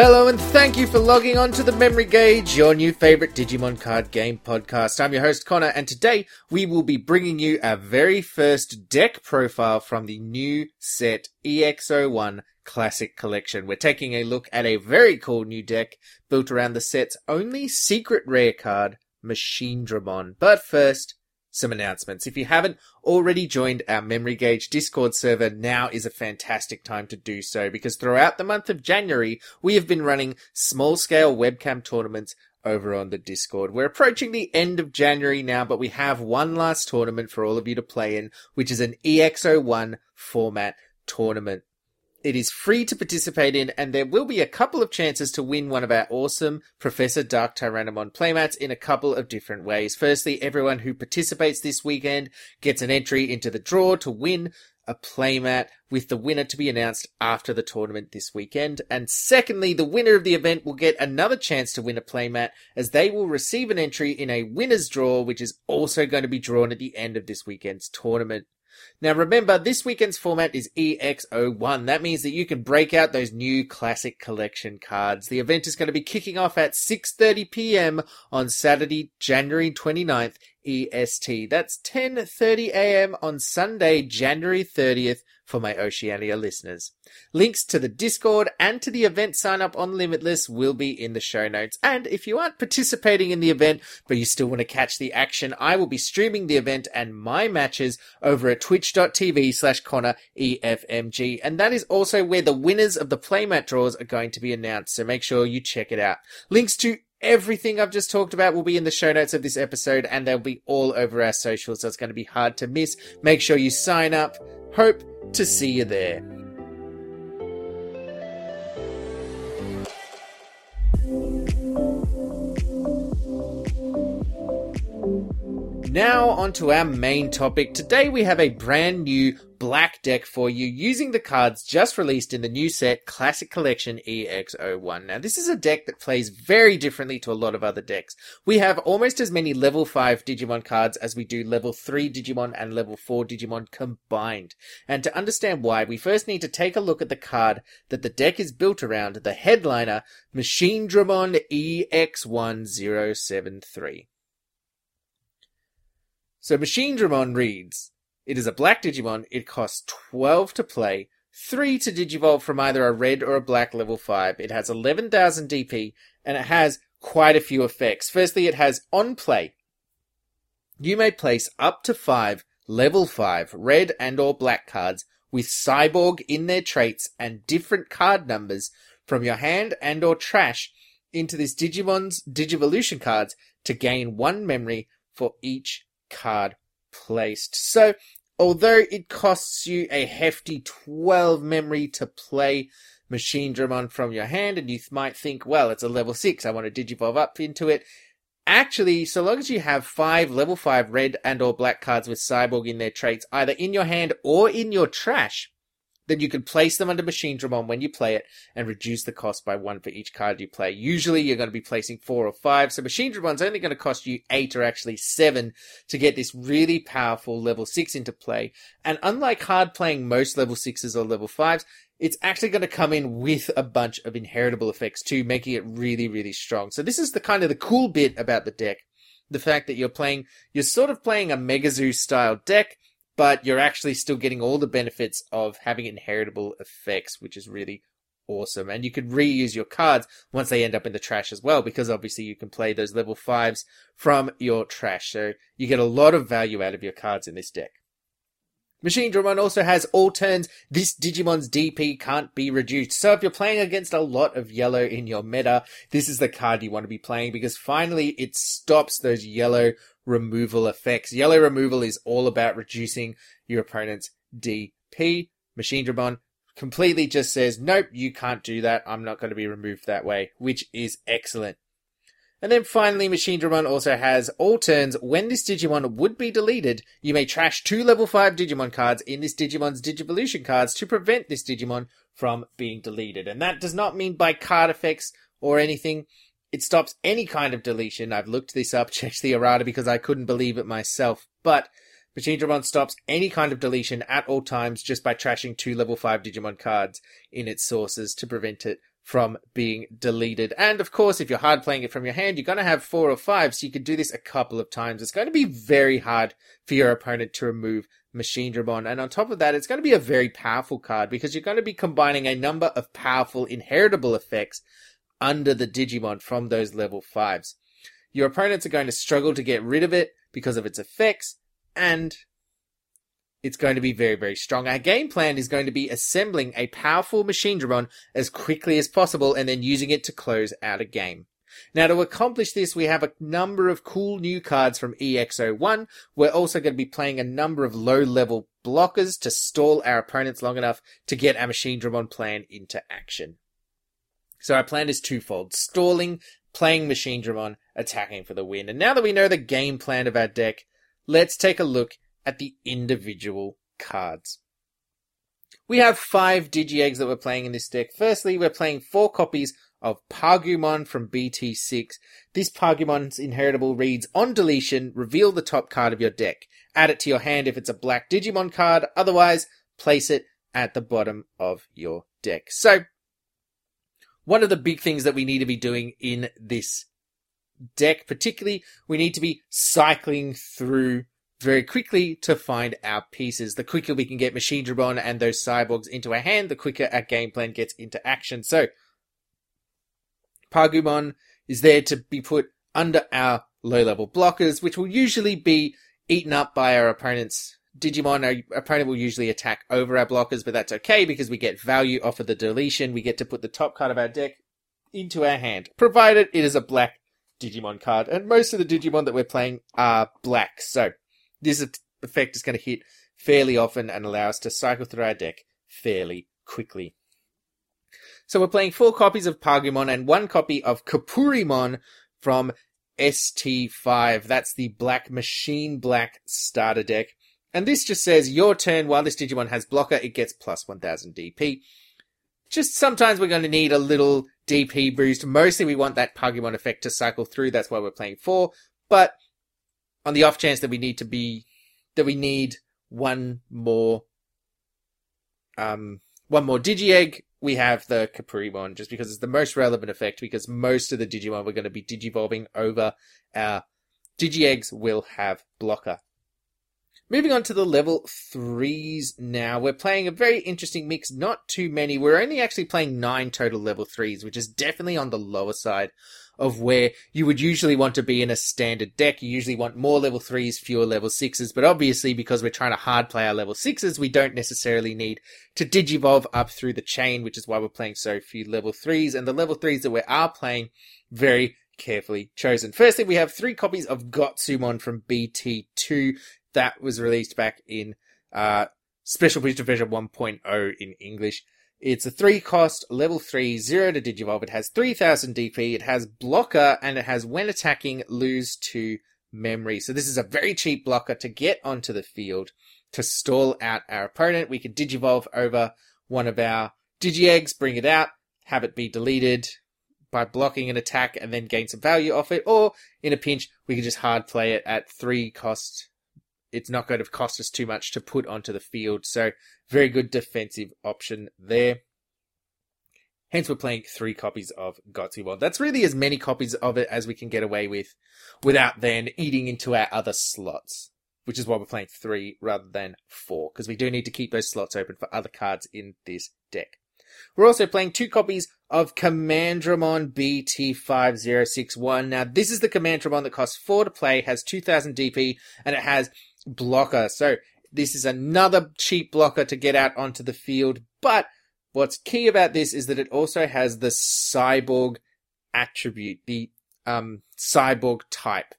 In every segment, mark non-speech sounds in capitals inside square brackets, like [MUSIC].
Hello and thank you for logging on to the Memory Gauge, your new favorite Digimon card game podcast. I'm your host Connor and today we will be bringing you our very first deck profile from the new set EX01 Classic Collection. We're taking a look at a very cool new deck built around the set's only secret rare card, Machinedramon. But first, some announcements. If you haven't already joined our Memory Gauge Discord server, now is a fantastic time to do so because throughout the month of January, we have been running small scale webcam tournaments over on the Discord. We're approaching the end of January now, but we have one last tournament for all of you to play in, which is an EX01 format tournament. It is free to participate in, and there will be a couple of chances to win one of our awesome Professor Dark Tyrannomon playmats in a couple of different ways. Firstly, everyone who participates this weekend gets an entry into the draw to win a playmat with the winner to be announced after the tournament this weekend. And secondly, the winner of the event will get another chance to win a playmat as they will receive an entry in a winner's draw, which is also going to be drawn at the end of this weekend's tournament. Now remember, this weekend's format is EX01. That means that you can break out those new classic collection cards. The event is going to be kicking off at 6.30 p.m. on Saturday, January 29th, EST. That's 10.30 a.m. on Sunday, January 30th for my Oceania listeners. Links to the Discord and to the event sign up on Limitless will be in the show notes. And if you aren't participating in the event, but you still want to catch the action, I will be streaming the event and my matches over at twitch.tv slash Connor EFMG. And that is also where the winners of the playmat draws are going to be announced. So make sure you check it out. Links to Everything I've just talked about will be in the show notes of this episode and they'll be all over our socials, so it's going to be hard to miss. Make sure you sign up. Hope to see you there. Now, on to our main topic. Today, we have a brand new black deck for you using the cards just released in the new set Classic Collection EX01. Now, this is a deck that plays very differently to a lot of other decks. We have almost as many level 5 Digimon cards as we do level 3 Digimon and level 4 Digimon combined. And to understand why, we first need to take a look at the card that the deck is built around, the headliner, Machine Machinedramon EX1073. So Machinedramon reads, It is a black Digimon, it costs 12 to play, 3 to Digivolve from either a red or a black level 5. It has 11,000 DP, and it has quite a few effects. Firstly, it has on play. You may place up to 5 level 5 red and or black cards with Cyborg in their traits and different card numbers from your hand and or trash into this Digimon's Digivolution cards to gain one memory for each card placed. So, although it costs you a hefty 12 memory to play Machine Machinedramon from your hand, and you might think, well, it's a level 6, I want to digivolve up into it. Actually, so long as you have five level 5 red and or black cards with Cyborg in their traits, either in your hand or in your trash, then you can place them under Machine Machinedramon when you play it and reduce the cost by one for each card you play. Usually you're going to be placing four or five, so Machine Machinedramon's only going to cost you eight or actually seven to get this really powerful level six into play. And unlike hard playing most level sixes or level fives, it's actually going to come in with a bunch of inheritable effects too, making it really, really strong. So this is the kind of the cool bit about the deck. The fact that you're playing, you're sort of playing a Megazoo style deck, but you're actually still getting all the benefits of having inheritable effects, which is really awesome. And you can reuse your cards once they end up in the trash as well, because obviously you can play those level fives from your trash. So you get a lot of value out of your cards in this deck. Machinedramon also has all turns. This Digimon's DP can't be reduced. So if you're playing against a lot of yellow in your meta, this is the card you want to be playing because finally it stops those yellow removal effects. Yellow removal is all about reducing your opponent's DP. Machinedramon completely just says, nope, you can't do that. I'm not going to be removed that way, which is excellent. And then finally, Machinedramon also has all turns. When this Digimon would be deleted, you may trash two level 5 Digimon cards in this Digimon's Digivolution cards to prevent this Digimon from being deleted. And that does not mean by card effects or anything. It stops any kind of deletion. I've looked this up, [LAUGHS] checked the errata because I couldn't believe it myself. But Machinedramon stops any kind of deletion at all times just by trashing two level 5 Digimon cards in its sources to prevent it from being deleted. And of course, if you're hard playing it from your hand, you're going to have four or five, so you could do this a couple of times. It's going to be very hard for your opponent to remove Machine Machinedramon. And on top of that, it's going to be a very powerful card because you're going to be combining a number of powerful inheritable effects under the Digimon from those level fives. Your opponents are going to struggle to get rid of it because of its effects, and it's going to be very, very strong. Our game plan is going to be assembling a powerful Machinedramon as quickly as possible and then using it to close out a game. Now, to accomplish this, we have a number of cool new cards from EX01. We're also going to be playing a number of low level blockers to stall our opponents long enough to get our Machinedramon plan into action. So our plan is twofold. Stalling, playing Machinedramon, attacking for the win. And now that we know the game plan of our deck, let's take a look at the individual cards. We have five Digi-Eggs that we're playing in this deck. Firstly, we're playing four copies of Pagumon from BT6. This Pagumon's inheritable reads, on deletion, reveal the top card of your deck. Add it to your hand if it's a black Digimon card, otherwise, place it at the bottom of your deck. So, one of the big things that we need to be doing in this deck, particularly, we need to be cycling through very quickly to find our pieces. The quicker we can get Machinedramon and those cyborgs into our hand, the quicker our game plan gets into action. So, Pagumon is there to be put under our low level blockers, which will usually be eaten up by our opponent's Digimon, our opponent will usually attack over our blockers, but that's okay because we get value off of the deletion. We get to put the top card of our deck into our hand, provided it is a black Digimon card. And most of the Digimon that we're playing are black, so this effect is going to hit fairly often and allow us to cycle through our deck fairly quickly. So we're playing four copies of Pagumon and one copy of Kapurimon from ST5. That's the Black Machine Black starter deck. And this just says your turn while this Digimon has blocker, it gets plus 1000 DP. Just sometimes we're going to need a little DP boost. Mostly we want that Pagumon effect to cycle through. That's why we're playing four. But on the off chance that we need to be, that we need one more, um, one more Digi-Egg, we have the Kapurimon just because it's the most relevant effect because most of the Digimon we're going to be digivolving over our Digi-Eggs will have blocker. Moving on to the level threes now. We're playing a very interesting mix, not too many. We're only actually playing nine total level threes, which is definitely on the lower side of where you would usually want to be in a standard deck. You usually want more level threes, fewer level sixes, but obviously because we're trying to hard play our level sixes, we don't necessarily need to digivolve up through the chain, which is why we're playing so few level threes. And the level threes that we are playing, very carefully chosen. Firstly, we have three copies of Gotsumon from BT2 that was released back in uh, Special Booster version 1.0 in English. It's a three cost, level three, zero to Digivolve. It has 3000 DP, it has blocker, and it has when attacking, lose to memory. So this is a very cheap blocker to get onto the field to stall out our opponent. We can Digivolve over one of our Digi-Eggs, bring it out, have it be deleted by blocking an attack and then gain some value off it, or in a pinch, we can just hard play it at three cost it's not going to cost us too much to put onto the field. So very good defensive option there. Hence, we're playing three copies of Gotsumon. That's really as many copies of it as we can get away with without then eating into our other slots, which is why we're playing three rather than four, because we do need to keep those slots open for other cards in this deck. We're also playing two copies of Commandramon BT5061. Now, this is the Commandramon that costs four to play, has 2000 DP, and it has blocker. So this is another cheap blocker to get out onto the field. But what's key about this is that it also has the cyborg attribute, the um, cyborg type.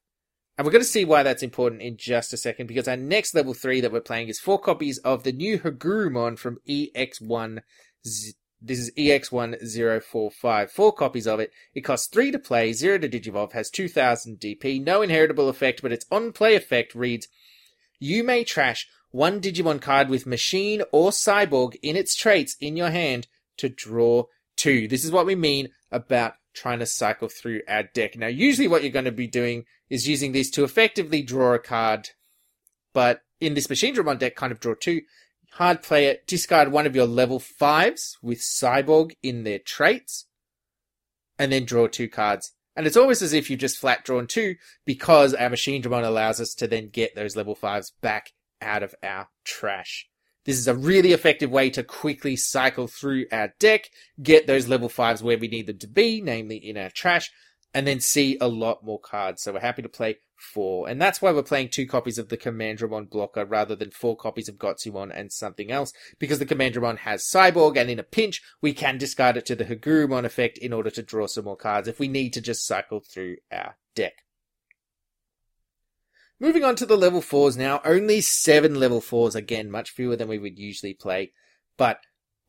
And we're going to see why that's important in just a second because our next level 3 that we're playing is four copies of the new Hagurumon from EX1. This is EX1045. Four copies of it. It costs 3 to play, 0 to Digivolve, has 2000 DP, no inheritable effect, but its on play effect reads you may trash one Digimon card with Machine or Cyborg in its traits in your hand to draw two. This is what we mean about trying to cycle through our deck. Now, usually what you're going to be doing is using this to effectively draw a card, but in this Machinedramon deck, kind of draw two. Hard play it, discard one of your level fives with Cyborg in their traits, and then draw two cards. And it's almost as if you've just flat drawn two because our machine Machinedramon allows us to then get those level fives back out of our trash. This is a really effective way to quickly cycle through our deck, get those level fives where we need them to be, namely in our trash, and then see a lot more cards. So we're happy to play four. And that's why we're playing two copies of the Commandramon blocker rather than four copies of Gotsumon and something else, because the Commandramon has Cyborg, and in a pinch, we can discard it to the Hagurumon effect in order to draw some more cards if we need to just cycle through our deck. Moving on to the level 4s now, only 7 level 4s, again, much fewer than we would usually play, but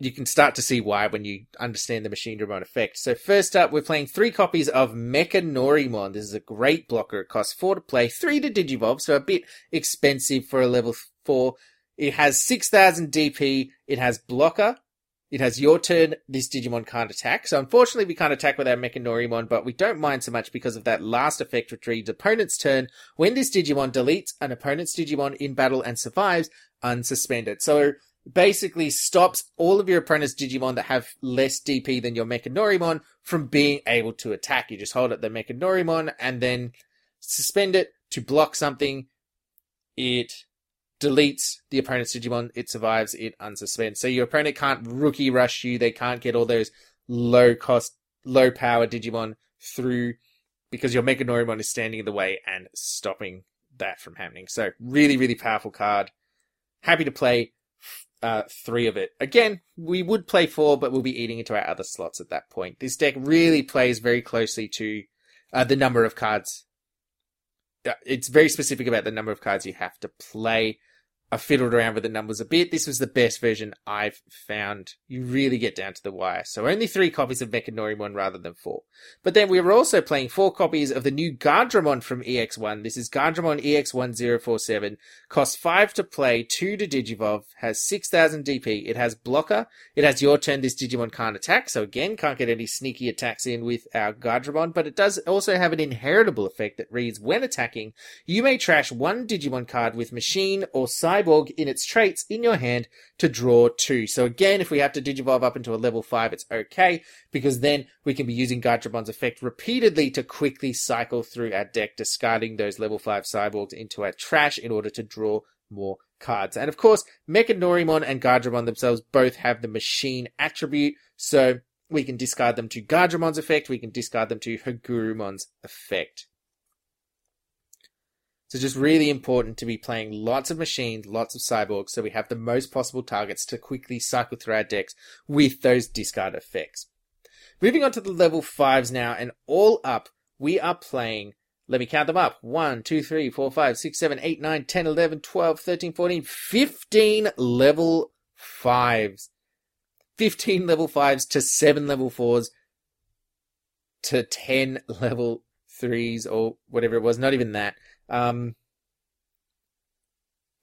you can start to see why when you understand the machine Machinedramon effect. So first up, we're playing three copies of Mechanorimon. This is a great blocker. It costs four to play, three to Digivolve, so a bit expensive for a level four. It has 6000 DP. It has blocker. It has your turn. This Digimon can't attack. So unfortunately, we can't attack with our Mechanorimon, but we don't mind so much because of that last effect, which reads opponent's turn. When this Digimon deletes an opponent's Digimon in battle and survives, unsuspended. So basically stops all of your opponent's Digimon that have less DP than your Mechanorimon from being able to attack. You just hold up the Mechanorimon and then suspend it to block something. It deletes the opponent's Digimon, it survives, it unsuspends. So your opponent can't rookie rush you, they can't get all those low cost, low power Digimon through because your Mechanorimon is standing in the way and stopping that from happening. So really, really powerful card. Happy to play uh, three of it. Again, we would play four, but we'll be eating into our other slots at that point. This deck really plays very closely to uh, the number of cards. Uh, it's very specific about the number of cards you have to play. I fiddled around with the numbers a bit. This was the best version I've found. You really get down to the wire. So only three copies of Mechanorimon rather than four. But then we were also playing four copies of the new Guardromon from EX1. This is Guardromon EX1047. Costs five to play, two to Digivolve, has 6000 DP. It has blocker. It has your turn. This Digimon can't attack. So again, can't get any sneaky attacks in with our Guardromon. But it does also have an inheritable effect that reads, when attacking, you may trash one Digimon card with machine or side Cyborg in its traits in your hand to draw two. So again, if we have to Digivolve up into a level five, it's okay because then we can be using Guardromon's effect repeatedly to quickly cycle through our deck, discarding those level five Cyborgs into our trash in order to draw more cards. And of course, Mechanorimon and Guardromon themselves both have the machine attribute, so we can discard them to Guardromon's effect, we can discard them to Hagurumon's effect. So just really important to be playing lots of machines, lots of cyborgs, so we have the most possible targets to quickly cycle through our decks with those discard effects. Moving on to the level 5s now, and all up, we are playing, let me count them up, 1, 2, 3, 4, 5, 6, 7, 8, 9, 10, 11, 12, 13, 14, 15 level 5s. 15 level 5s to 7 level 4s to 10 level 3s or whatever it was, not even that. Um,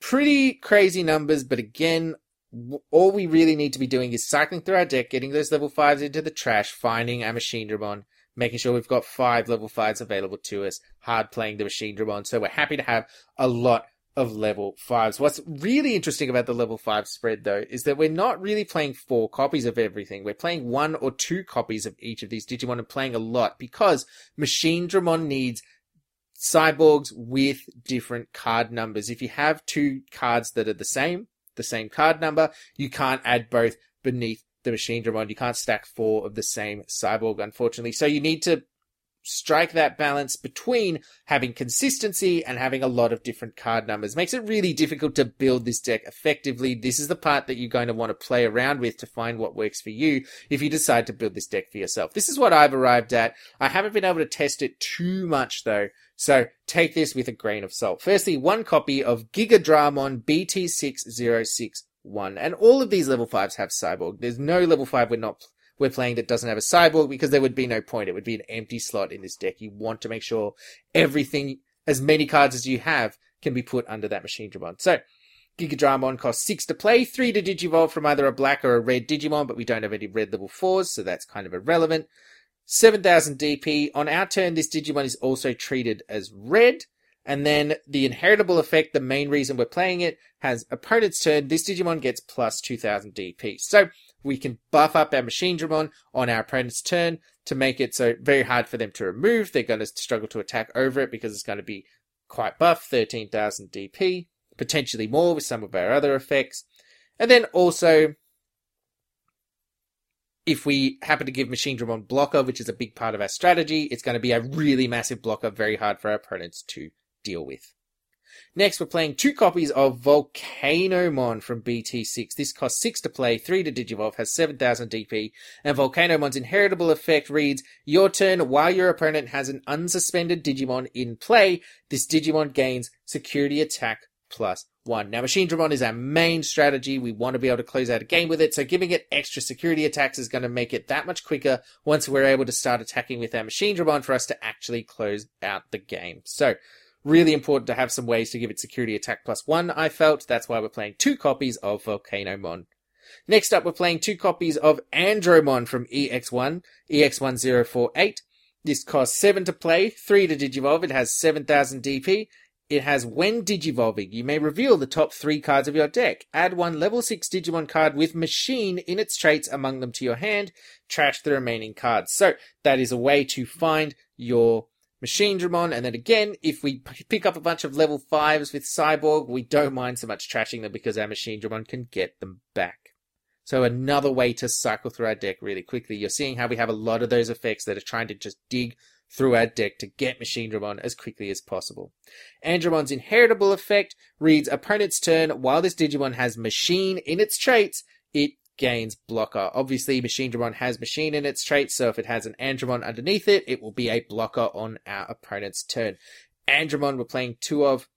pretty crazy numbers, but again, all we really need to be doing is cycling through our deck, getting those level fives into the trash, finding our Machinedramon, making sure we've got five level fives available to us, hard playing the Machinedramon. So we're happy to have a lot of level fives. What's really interesting about the level five spread though is that we're not really playing four copies of everything. We're playing one or two copies of each of these Digimon and playing a lot because Machinedramon needs cyborgs with different card numbers. If you have two cards that are the same, the same card number, you can't add both beneath the Machinedramon. You can't stack four of the same cyborg, unfortunately. So you need to strike that balance between having consistency and having a lot of different card numbers. Makes it really difficult to build this deck effectively. This is the part that you're going to want to play around with to find what works for you if you decide to build this deck for yourself. This is what I've arrived at. I haven't been able to test it too much though. So take this with a grain of salt. Firstly, one copy of Gigadramon BT6061. And all of these level 5s have Cyborg. There's no level 5 we're not we're playing that doesn't have a cyborg because there would be no point. It would be an empty slot in this deck. You want to make sure everything, as many cards as you have, can be put under that Machinedramon. So, Gigadramon costs 6 to play, 3 to Digivolve from either a black or a red Digimon, but we don't have any red level 4s, so that's kind of irrelevant. 7000 DP. On our turn, this Digimon is also treated as red, And then the inheritable effect, the main reason we're playing it, has opponent's turn. This Digimon gets plus 2000 DP. So we can buff up our Machine Dramon on our opponent's turn to make it so very hard for them to remove. They're going to struggle to attack over it because it's going to be quite buff, 13,000 DP, potentially more with some of our other effects. And then also, if we happen to give Machine Dramon blocker, which is a big part of our strategy, it's going to be a really massive blocker, very hard for our opponents to deal with. Next, we're playing two copies of Volcanomon from BT6. This costs 6 to play, 3 to Digivolve, has 7000 DP, and Volcanomon's inheritable effect reads, Your turn, while your opponent has an unsuspended Digimon in play, this Digimon gains security attack plus one. Now, Machine Dramon is our main strategy. We want to be able to close out a game with it, so giving it extra security attacks is going to make it that much quicker once we're able to start attacking with our Machine Dramon for us to actually close out the game. So, really important to have some ways to give it security attack plus one, I felt. That's why we're playing two copies of Volcanomon. Next up, we're playing two copies of Andromon from EX1, EX1048. This costs 7 to play, 3 to Digivolve. It has 7000 DP, it has when Digivolving, you may reveal the top three cards of your deck. Add one level 6 Digimon card with Machine in its traits among them to your hand. Trash the remaining cards. So, that is a way to find your Machine Dramon, and then again, if we p- pick up a bunch of level 5s with Cyborg, we don't mind so much trashing them because our Machine Dramon can get them back. So another way to cycle through our deck really quickly. You're seeing how we have a lot of those effects that are trying to just dig through our deck to get Machine Dramon as quickly as possible. Andromon's inheritable effect reads opponent's turn while this Digimon has Machine in its traits, it gains blocker. Obviously, Machine Dramon has Machine in its traits, so if it has an Andromon underneath it, it will be a blocker on our opponent's turn. Andromon we're playing two of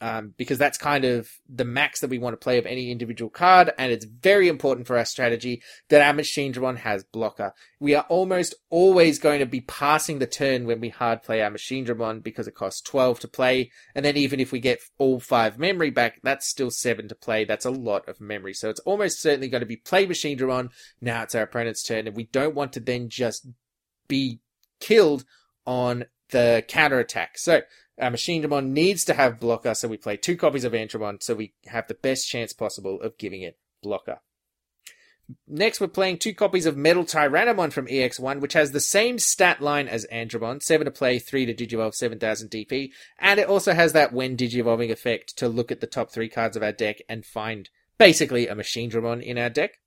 um, because that's kind of the max that we want to play of any individual card, and it's very important for our strategy that our Machine Dramon has blocker. We are almost always going to be passing the turn when we hard play our Machine Dramon because it costs 12 to play, and then even if we get all 5 memory back, that's still 7 to play. That's a lot of memory, so it's almost certainly going to be play Machine Dramon, now it's our opponent's turn, and we don't want to then just be killed on the counter attack. So our Machine Dramon needs to have blocker, so we play two copies of Andromon, so we have the best chance possible of giving it blocker. Next, we're playing two copies of Metal Tyrannomon from EX1, which has the same stat line as Andromon 7 to play, 3 to Digivolve, 7000 DP, and it also has that when Digivolving effect to look at the top three cards of our deck and find basically a Machine Dramon in our deck.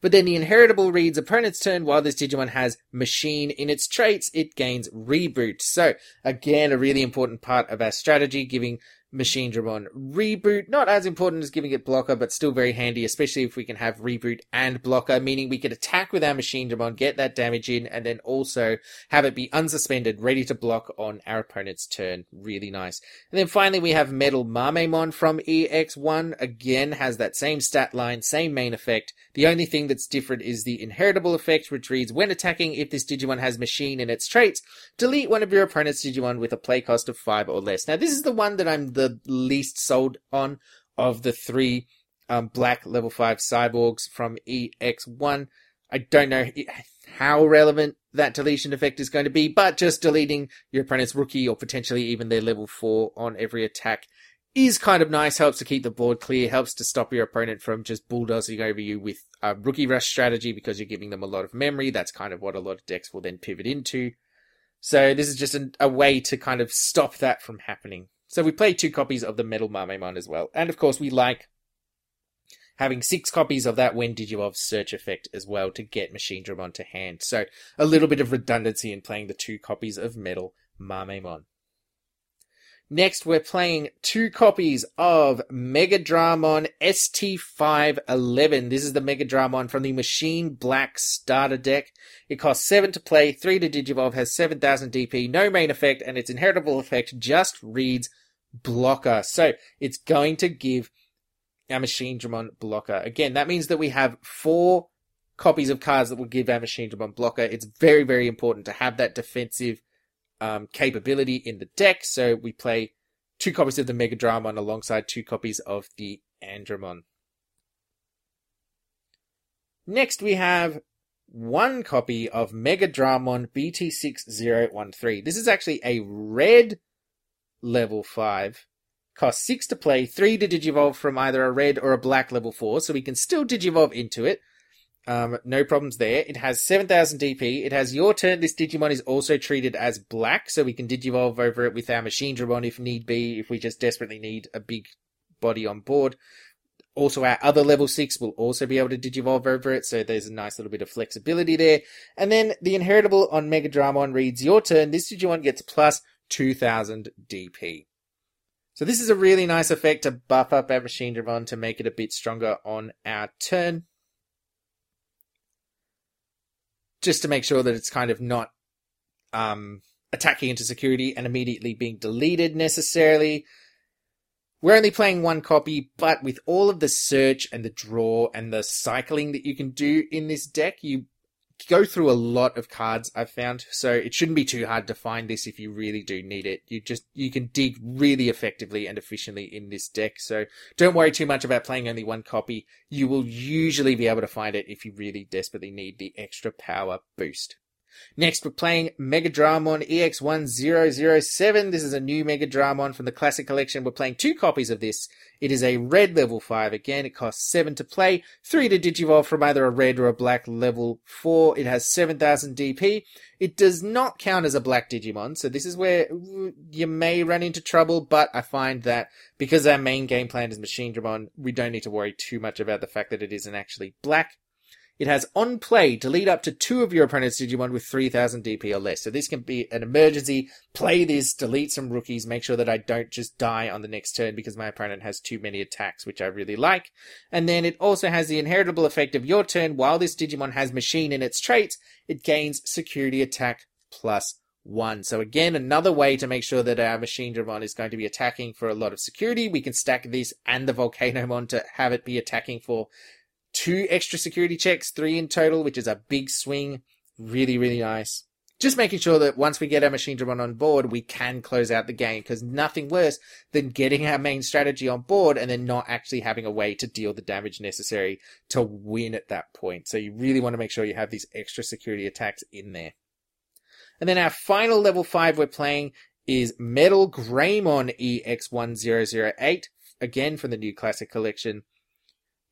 But then the inheritable reads opponent's turn while this Digimon has machine in its traits, it gains reboot. So again, a really important part of our strategy, giving Machine Dramon reboot. Not as important as giving it blocker, but still very handy, especially if we can have reboot and blocker, meaning we could attack with our Machine Dramon, get that damage in, and then also have it be unsuspended, ready to block on our opponent's turn. Really nice. And then finally we have Metal Mamemon from EX1. Again, has that same stat line, same main effect. The only thing that's different is the inheritable effect, which reads, when attacking, if this Digimon has Machine in its traits, delete one of your opponent's Digimon with a play cost of 5 or less. Now this is the one that I'm the least sold on of the three um, black level 5 cyborgs from EX1. I don't know how relevant that deletion effect is going to be, but just deleting your opponent's rookie or potentially even their level 4 on every attack is kind of nice, helps to keep the board clear, helps to stop your opponent from just bulldozing over you with a rookie rush strategy because you're giving them a lot of memory. That's kind of what a lot of decks will then pivot into. So this is just a, a way to kind of stop that from happening. So we play two copies of the Metal Mamemon as well. And of course, we like having six copies of that when Digivolve search effect as well to get Machine Dramon to hand. So a little bit of redundancy in playing the two copies of Metal Mamemon. Next, we're playing two copies of Mega Dramon ST511. This is the Mega Dramon from the Machine Black starter deck. It costs 7 to play, 3 to Digivolve, has 7000 DP, no main effect, and its inheritable effect just reads blocker. So it's going to give our Machine Dramon blocker. Again, that means that we have four copies of cards that will give our Machine Dramon blocker. It's very, very important to have that defensive um, capability in the deck. So we play two copies of the Mega Dramon alongside two copies of the Andromon. Next, we have one copy of Mega Dramon BT6013. This is actually a red level 5. Costs 6 to play, 3 to digivolve from either a red or a black level 4, so we can still digivolve into it. Um, no problems there. It has 7000 DP. It has your turn. This Digimon is also treated as black, so we can digivolve over it with our Machinedramon if need be, if we just desperately need a big body on board. Also, our other level 6 will also be able to digivolve over it, so there's a nice little bit of flexibility there. And then the inheritable on Mega Megadramon reads, Your turn, this Digimon gets plus 2000 DP. So this is a really nice effect to buff up our Machinedramon to make it a bit stronger on our turn. just to make sure that it's kind of not um, attacking into security and immediately being deleted necessarily. We're only playing one copy, but with all of the search and the draw and the cycling that you can do in this deck, you go through a lot of cards I've found, so it shouldn't be too hard to find this if you really do need it. You just you can dig really effectively and efficiently in this deck, so don't worry too much about playing only one copy. You will usually be able to find it if you really desperately need the extra power boost. Next, we're playing Megadramon EX1007. This is a new Megadramon from the Classic Collection. We're playing two copies of this. It is a red level 5. Again, it costs 7 to play, 3 to digivolve from either a red or a black level 4. It has 7000 DP. It does not count as a black Digimon, so this is where you may run into trouble, but I find that because our main game plan is Machine Dramon, we don't need to worry too much about the fact that it isn't actually black. It has on play to lead up to two of your opponent's Digimon with 3000 DP or less. So this can be an emergency. Play this, delete some rookies, make sure that I don't just die on the next turn because my opponent has too many attacks, which I really like. And then it also has the inheritable effect of your turn. While this Digimon has machine in its traits, it gains security attack plus one. So again, another way to make sure that our Machinedramon is going to be attacking for a lot of security. We can stack this and the Volcanomon to have it be attacking for two extra security checks, three in total, which is a big swing. Really, really nice. Just making sure that once we get our Machinedramon on board, we can close out the game, because nothing worse than getting our main strategy on board and then not actually having a way to deal the damage necessary to win at that point. So you really want to make sure you have these extra security attacks in there. And then our final level 5 we're playing is Metal Greymon EX1008, again from the new classic collection.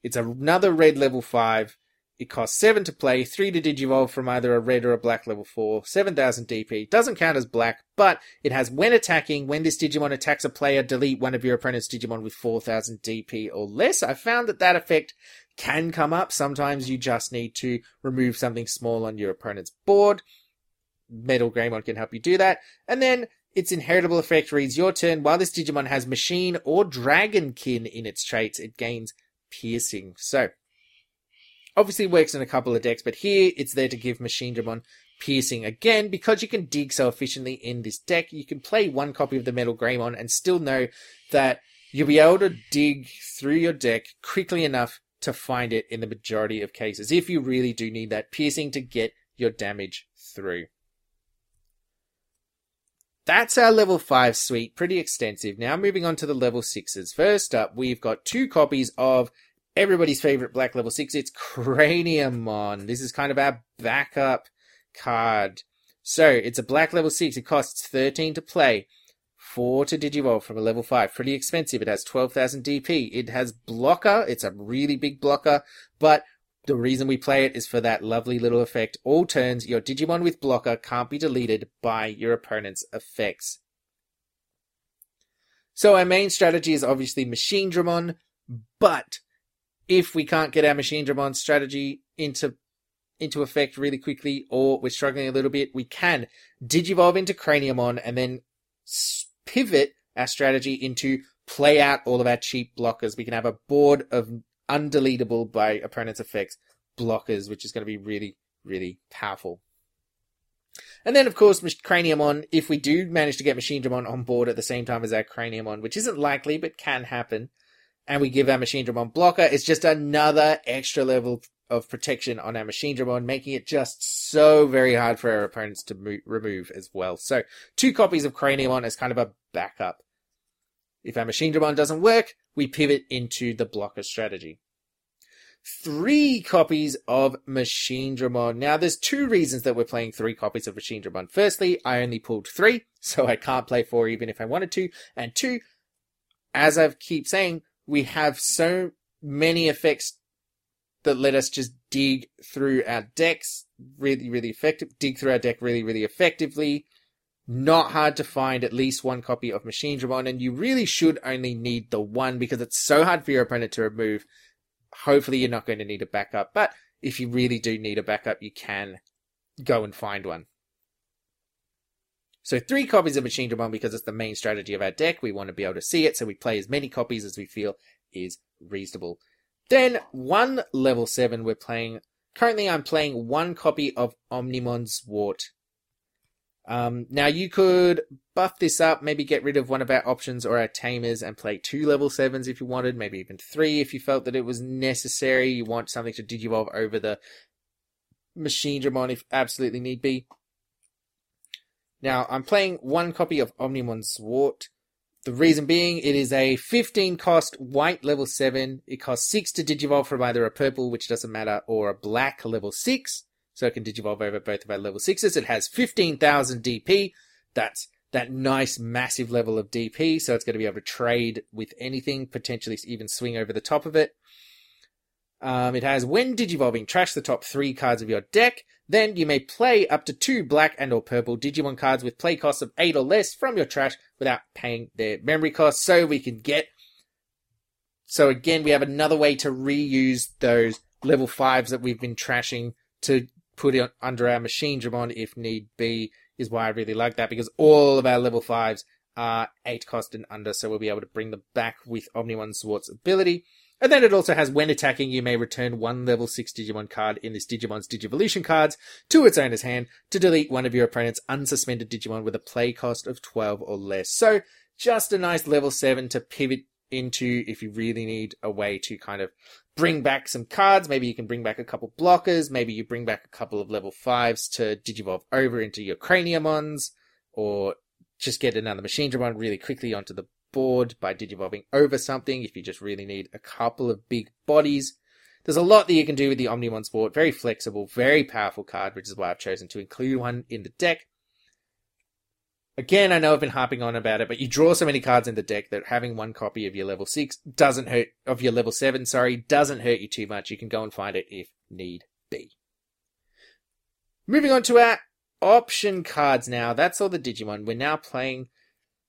It's another red level 5. It costs 7 to play, 3 to digivolve from either a red or a black level 4, 7000 DP. Doesn't count as black, but it has when attacking, when this Digimon attacks a player, delete one of your opponent's Digimon with 4000 DP or less. I found that that effect can come up. Sometimes you just need to remove something small on your opponent's board. Metal Greymon can help you do that. And then its inheritable effect reads your turn. While this Digimon has Machine or Dragonkin in its traits, it gains piercing. So, obviously works in a couple of decks, but here it's there to give Machinedramon piercing again because you can dig so efficiently in this deck. You can play one copy of the Metal Greymon and still know that you'll be able to dig through your deck quickly enough to find it in the majority of cases if you really do need that piercing to get your damage through. That's our level 5 suite, pretty extensive. Now moving on to the level 6s. First up, we've got two copies of everybody's favorite black level 6. It's Craniamon. This is kind of our backup card. So, it's a black level 6. It costs 13 to play. 4 to Digivolve from a level 5. Pretty expensive. It has 12,000 DP. It has blocker. It's a really big blocker, but the reason we play it is for that lovely little effect. All turns, your Digimon with blocker can't be deleted by your opponent's effects. So our main strategy is obviously Machinedramon, but if we can't get our Machinedramon strategy into into effect really quickly, or we're struggling a little bit, we can Digivolve into Craniamon and then pivot our strategy into play out all of our cheap blockers. We can have a board of undeletable by opponent's effects blockers, which is going to be really, really powerful. And then, of course, Craniamon, if we do manage to get Machine Machinedramon on board at the same time as our Craniamon, which isn't likely, but can happen, and we give our Machine Machinedramon blocker, it's just another extra level of protection on our Machine Machinedramon, making it just so very hard for our opponents to mo- remove as well. So, two copies of Craniamon as kind of a backup. If our machine Machinedramon doesn't work, we pivot into the blocker strategy. three copies of Machine Dramon. Now, there's two reasons that we're playing three copies of Machine Dramon. Firstly, I only pulled three, so I can't play four even if I wanted to. And two, as I keep saying, we have so many effects that let us just dig through our decks really, really effective, dig through our deck really, really effectively. Not hard to find at least one copy of Machine Dramon, and you really should only need the one because it's so hard for your opponent to remove. Hopefully, you're not going to need a backup, but if you really do need a backup, you can go and find one. So three copies of Machine Dramon because it's the main strategy of our deck. We want to be able to see it, so we play as many copies as we feel is reasonable. Then one level seven we're playing. Currently, I'm playing one copy of Omnimon's Zwart. Um, now you could buff this up, maybe get rid of one of our options or our tamers and play two level sevens if you wanted, maybe even three if you felt that it was necessary. You want something to digivolve over the Machine Dramon if absolutely need be. Now I'm playing one copy of Omnimon's Zwart. The reason being, it is a 15 cost white level 7. It costs 6 to digivolve from either a purple, which doesn't matter, or a black level 6. So it can digivolve over both of our level 6s. It has 15,000 DP. That's that nice massive level of DP. So it's going to be able to trade with anything, potentially even swing over the top of it. Um, it has when digivolving, trash the top three cards of your deck. Then you may play up to two black and or purple Digimon cards with play costs of eight or less from your trash without paying their memory costs. So we can get. So again, we have another way to reuse those level fives that we've been trashing to put it under our machine Dramon if need be. Is why I really like that because all of our level fives are eight cost and under, so we'll be able to bring them back with Omnimon Zwart's ability. And then it also has when attacking, you may return one level 6 Digimon card in this Digimon's Digivolution cards to its owner's hand to delete one of your opponent's unsuspended Digimon with a play cost of 12 or less. So, just a nice level 7 to pivot into if you really need a way to kind of bring back some cards. Maybe you can bring back a couple blockers. Maybe you bring back a couple of level 5s to Digivolve over into your Craniamons or just get another Machine Dramon really quickly onto the board by digivolving over something if you just really need a couple of big bodies. There's a lot that you can do with the Omnimon Zwart. Very flexible, very powerful card, which is why I've chosen to include one in the deck. Again, I know I've been harping on about it, but you draw so many cards in the deck that having one copy of your level 6 doesn't hurt, of your level 7, sorry, doesn't hurt you too much. You can go and find it if need be. Moving on to our option cards now. That's all the Digimon. We're now playing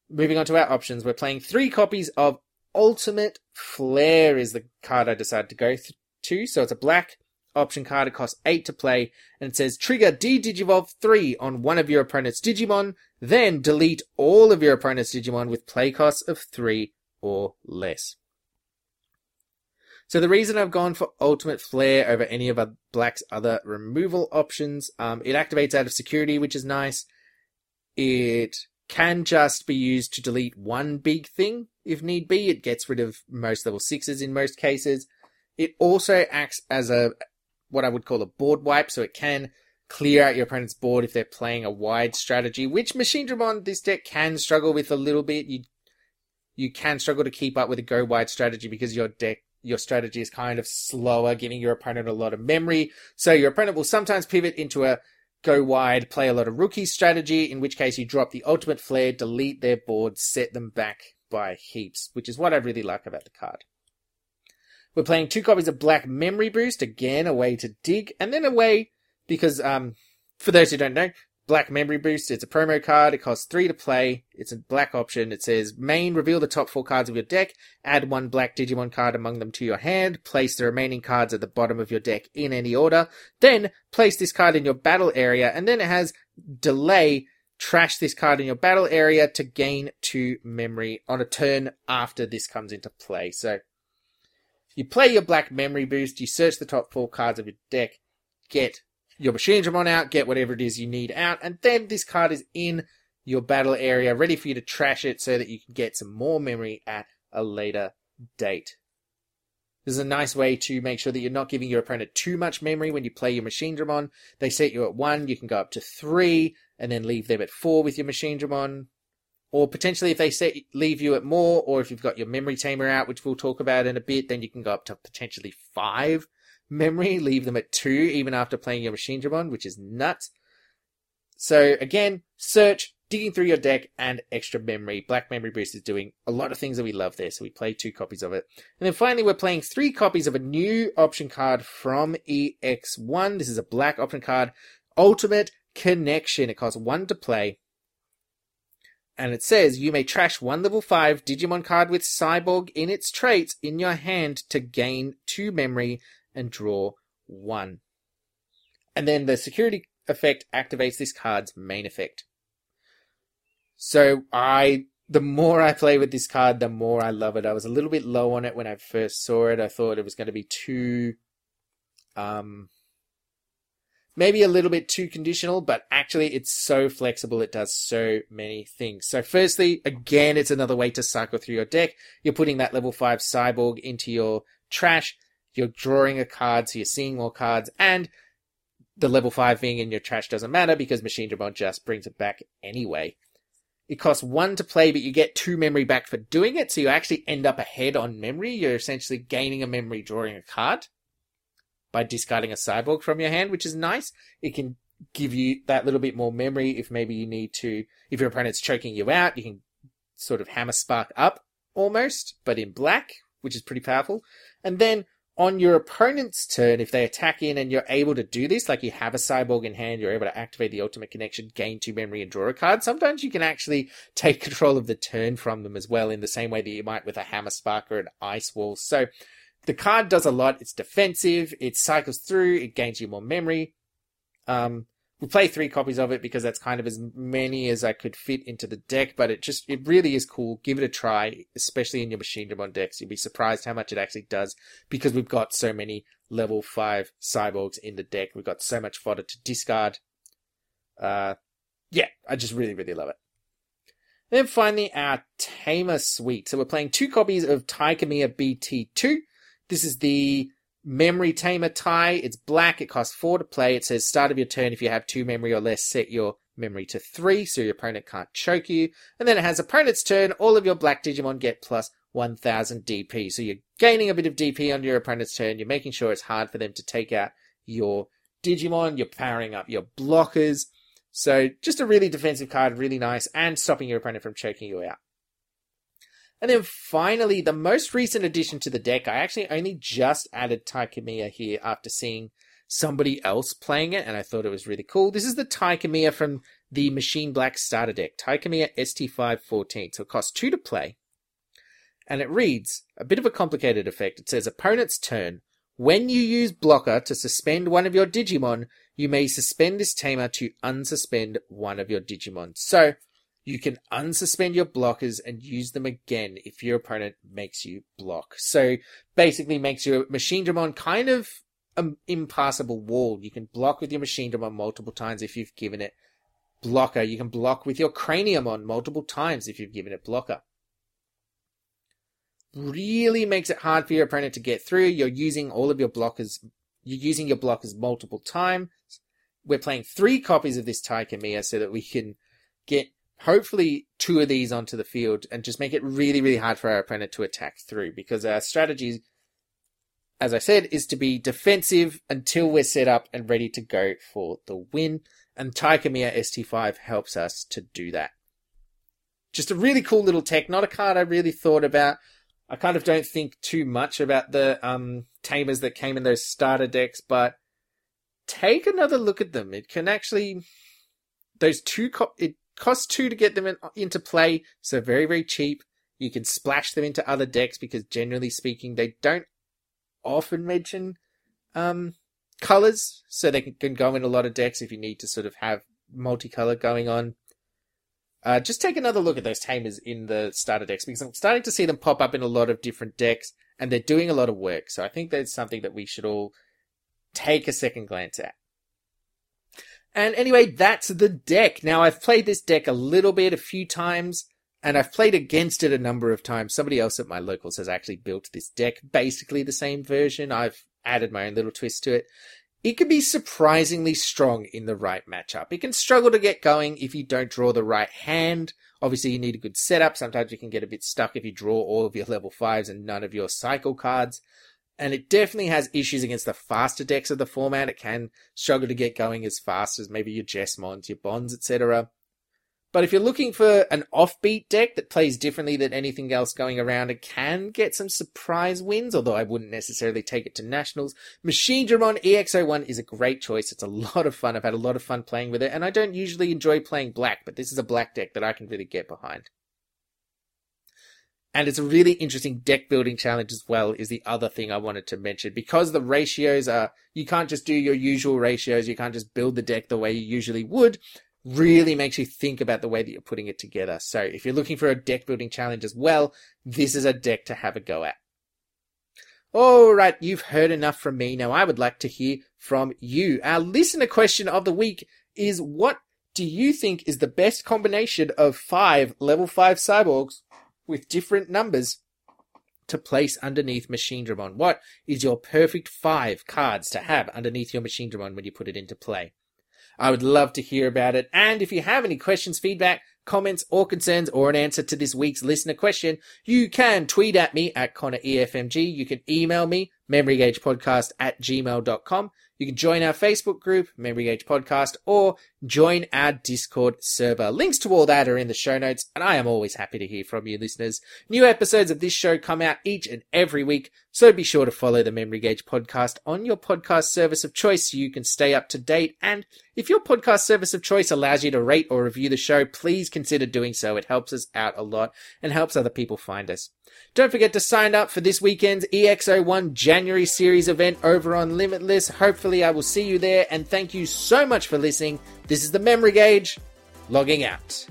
moving on to our options, we're playing three copies of Ultimate Flare is the card I decided to go th- to. So it's a black option card. It costs eight to play, and it says trigger De-Digivolve three on one of your opponent's Digimon, then delete all of your opponent's Digimon with play costs of three or less. So the reason I've gone for Ultimate Flare over any of Black's other removal options, um, it activates out of security, which is nice. It can just be used to delete one big thing if need be. It gets rid of most level sixes in most cases. It also acts as a what I would call a board wipe, so it can clear out your opponent's board if they're playing a wide strategy, which Machine Dramon this deck can struggle with a little bit. You you can struggle to keep up with a go wide strategy because your deck your strategy is kind of slower, giving your opponent a lot of memory. So your opponent will sometimes pivot into a go wide, play a lot of rookie strategy, in which case you drop the ultimate flare, delete their board, set them back by heaps, which is what I really like about the card. We're playing two copies of Black Memory Boost, again, a way to dig, and then a way, because, um, for those who don't know, Black Memory Boost. It's a promo card. It costs three to play. It's a black option. It says main, reveal the top four cards of your deck, add one black Digimon card among them to your hand, place the remaining cards at the bottom of your deck in any order, then place this card in your battle area, and then it has delay, trash this card in your battle area to gain two memory on a turn after this comes into play. So, you play your black memory boost, you search the top four cards of your deck, get your machine Dramon out, get whatever it is you need out, and then this card is in your battle area, ready for you to trash it so that you can get some more memory at a later date. This is a nice way to make sure that you're not giving your opponent too much memory when you play your Machine Dramon. They set you at one, you can go up to three, and then leave them at four with your Machine Dramon. Or potentially if they set leave you at more, or if you've got your memory tamer out, which we'll talk about in a bit, then you can go up to potentially five [LAUGHS] memory, leave them at two even after playing your Machinedramon, which is nuts. So again, search, digging through your deck, and extra memory. Black Memory Boost is doing a lot of things that we love there, so we play two copies of it. And then finally, we're playing three copies of a new option card from EX1. This is a black option card, Ultimate Connection. It costs one to play. And it says you may trash one level 5 Digimon card with Cyborg in its traits in your hand to gain two memory and draw one. And then the security effect activates this card's main effect. So I, the more I play with this card, the more I love it. I was a little bit low on it when I first saw it. I thought it was going to be too, um, maybe a little bit too conditional, but actually it's so flexible. It does so many things. So firstly, again, it's another way to cycle through your deck. You're putting that level five cyborg into your trash. You're drawing a card, so you're seeing more cards, and the level 5 being in your trash doesn't matter because Machine Machinedramon just brings it back anyway. It costs one to play, but you get two memory back for doing it, so you actually end up ahead on memory. You're essentially gaining a memory drawing a card by discarding a cyborg from your hand, which is nice. It can give you that little bit more memory if maybe you need to, if your opponent's choking you out, you can sort of hammer spark up almost, but in black, which is pretty powerful. And then on your opponent's turn, if they attack in and you're able to do this, like you have a cyborg in hand, you're able to activate the ultimate connection, gain two memory, and draw a card. Sometimes you can actually [LAUGHS] take control of the turn from them as well, in the same way that you might with a hammer spark or an ice wall. So the card does a lot. It's defensive, it cycles through, it gains you more memory. Um, we play three copies of it because that's kind of as many as I could fit into the deck, but it just, it really is cool. Give it a try, especially in your Machinedramon decks. You'll be surprised how much it actually does because we've got so many level 5 cyborgs in the deck. We've got so much fodder to discard. Uh, yeah, I just really, really love it. And then finally, our Tamer Suite. So we're playing two copies of Tai Kamiya BT2. This is the Memory Tamer Tai. It's black. It costs four to play. It says start of your turn. If you have two memory or less, set your memory to three so your opponent can't choke you. And then it has opponent's turn. All of your black Digimon get plus 1000 DP. So you're gaining a bit of DP on your opponent's turn. You're making sure it's hard for them to take out your Digimon. You're powering up your blockers. So just a really defensive card, really nice, and stopping your opponent from choking you out. And then finally, the most recent addition to the deck, I actually only just added Tai Kamiya here after seeing somebody else playing it, and I thought it was really cool. This is the Tai Kamiya from the Machine Black starter deck, Tai Kamiya ST514. So it costs two to play. And it reads a bit of a complicated effect. It says opponent's turn. When you use blocker to suspend one of your Digimon, you may suspend this tamer to unsuspend one of your Digimon. So you can unsuspend your blockers and use them again if your opponent makes you block. So basically makes your Machinedramon kind of an impassable wall. You can block with your Machinedramon multiple times if you've given it blocker. You can block with your Craniamon multiple times if you've given it blocker. Really makes it hard for your opponent to get through. You're using all of your blockers. You're using your blockers multiple times. We're playing three copies of this Tai Kamiya so that we can get hopefully two of these onto the field and just make it really, really hard for our opponent to attack through because our strategy, as I said, is to be defensive until we're set up and ready to go for the win. And Tai Kamiya ST5 helps us to do that. Just a really cool little tech, not a card I really thought about. I kind of don't think too much about the um, tamers that came in those starter decks, but take another look at them. It can actually those two co- it Cost two to get them in, into play, so very, very cheap. You can splash them into other decks because generally speaking, they don't often mention um, colors, so they can, can go in a lot of decks if you need to sort of have multicolor going on. Uh, just take another look at those tamers in the starter decks because I'm starting to see them pop up in a lot of different decks and they're doing a lot of work. So I think that's something that we should all take a second glance at. And anyway, that's the deck. Now, I've played this deck a little bit, a few times, and I've played against it a number of times. Somebody else at my locals has actually built this deck, basically the same version. I've added my own little twist to it. It can be surprisingly strong in the right matchup. It can struggle to get going if you don't draw the right hand. Obviously, you need a good setup. Sometimes you can get a bit stuck if you draw all of your level fives and none of your cycle cards. And it definitely has issues against the faster decks of the format. It can struggle to get going as fast as maybe your Jesmons, your Bonds, etc. But if you're looking for an offbeat deck that plays differently than anything else going around, it can get some surprise wins, although I wouldn't necessarily take it to nationals. Machinedramon EX01 is a great choice. It's a lot of fun. I've had a lot of fun playing with it, and I don't usually enjoy playing black, but this is a black deck that I can really get behind. And it's a really interesting deck building challenge as well, is the other thing I wanted to mention. Because the ratios are, you can't just do your usual ratios, you can't just build the deck the way you usually would really makes you think about the way that you're putting it together. So if you're looking for a deck building challenge as well, this is a deck to have a go at. All right, you've heard enough from me. Now I would like to hear from you. Our listener question of the week is what do you think is the best combination of five level five cyborgs with different numbers to place underneath Machine Machinedramon? What is your perfect five cards to have underneath your Machine Machinedramon when you put it into play? I would love to hear about it. And if you have any questions, feedback, comments, or concerns, or an answer to this week's listener question, you can tweet at me at ConnorEFMG. You can email me, memorygaugepodcast at gmail.com. You can join our Facebook group, Memory Gauge Podcast, or join our Discord server. Links to all that are in the show notes, and I am always happy to hear from you listeners. New episodes of this show come out each and every week, so be sure to follow the Memory Gauge Podcast on your podcast service of choice so you can stay up to date. And if your podcast service of choice allows you to rate or review the show, please consider doing so. It helps us out a lot and helps other people find us. Don't forget to sign up for this weekend's EX01 January series event over on Limitless. Hopefully, I will see you there, and thank you so much for listening. This is the Memory Gauge, logging out.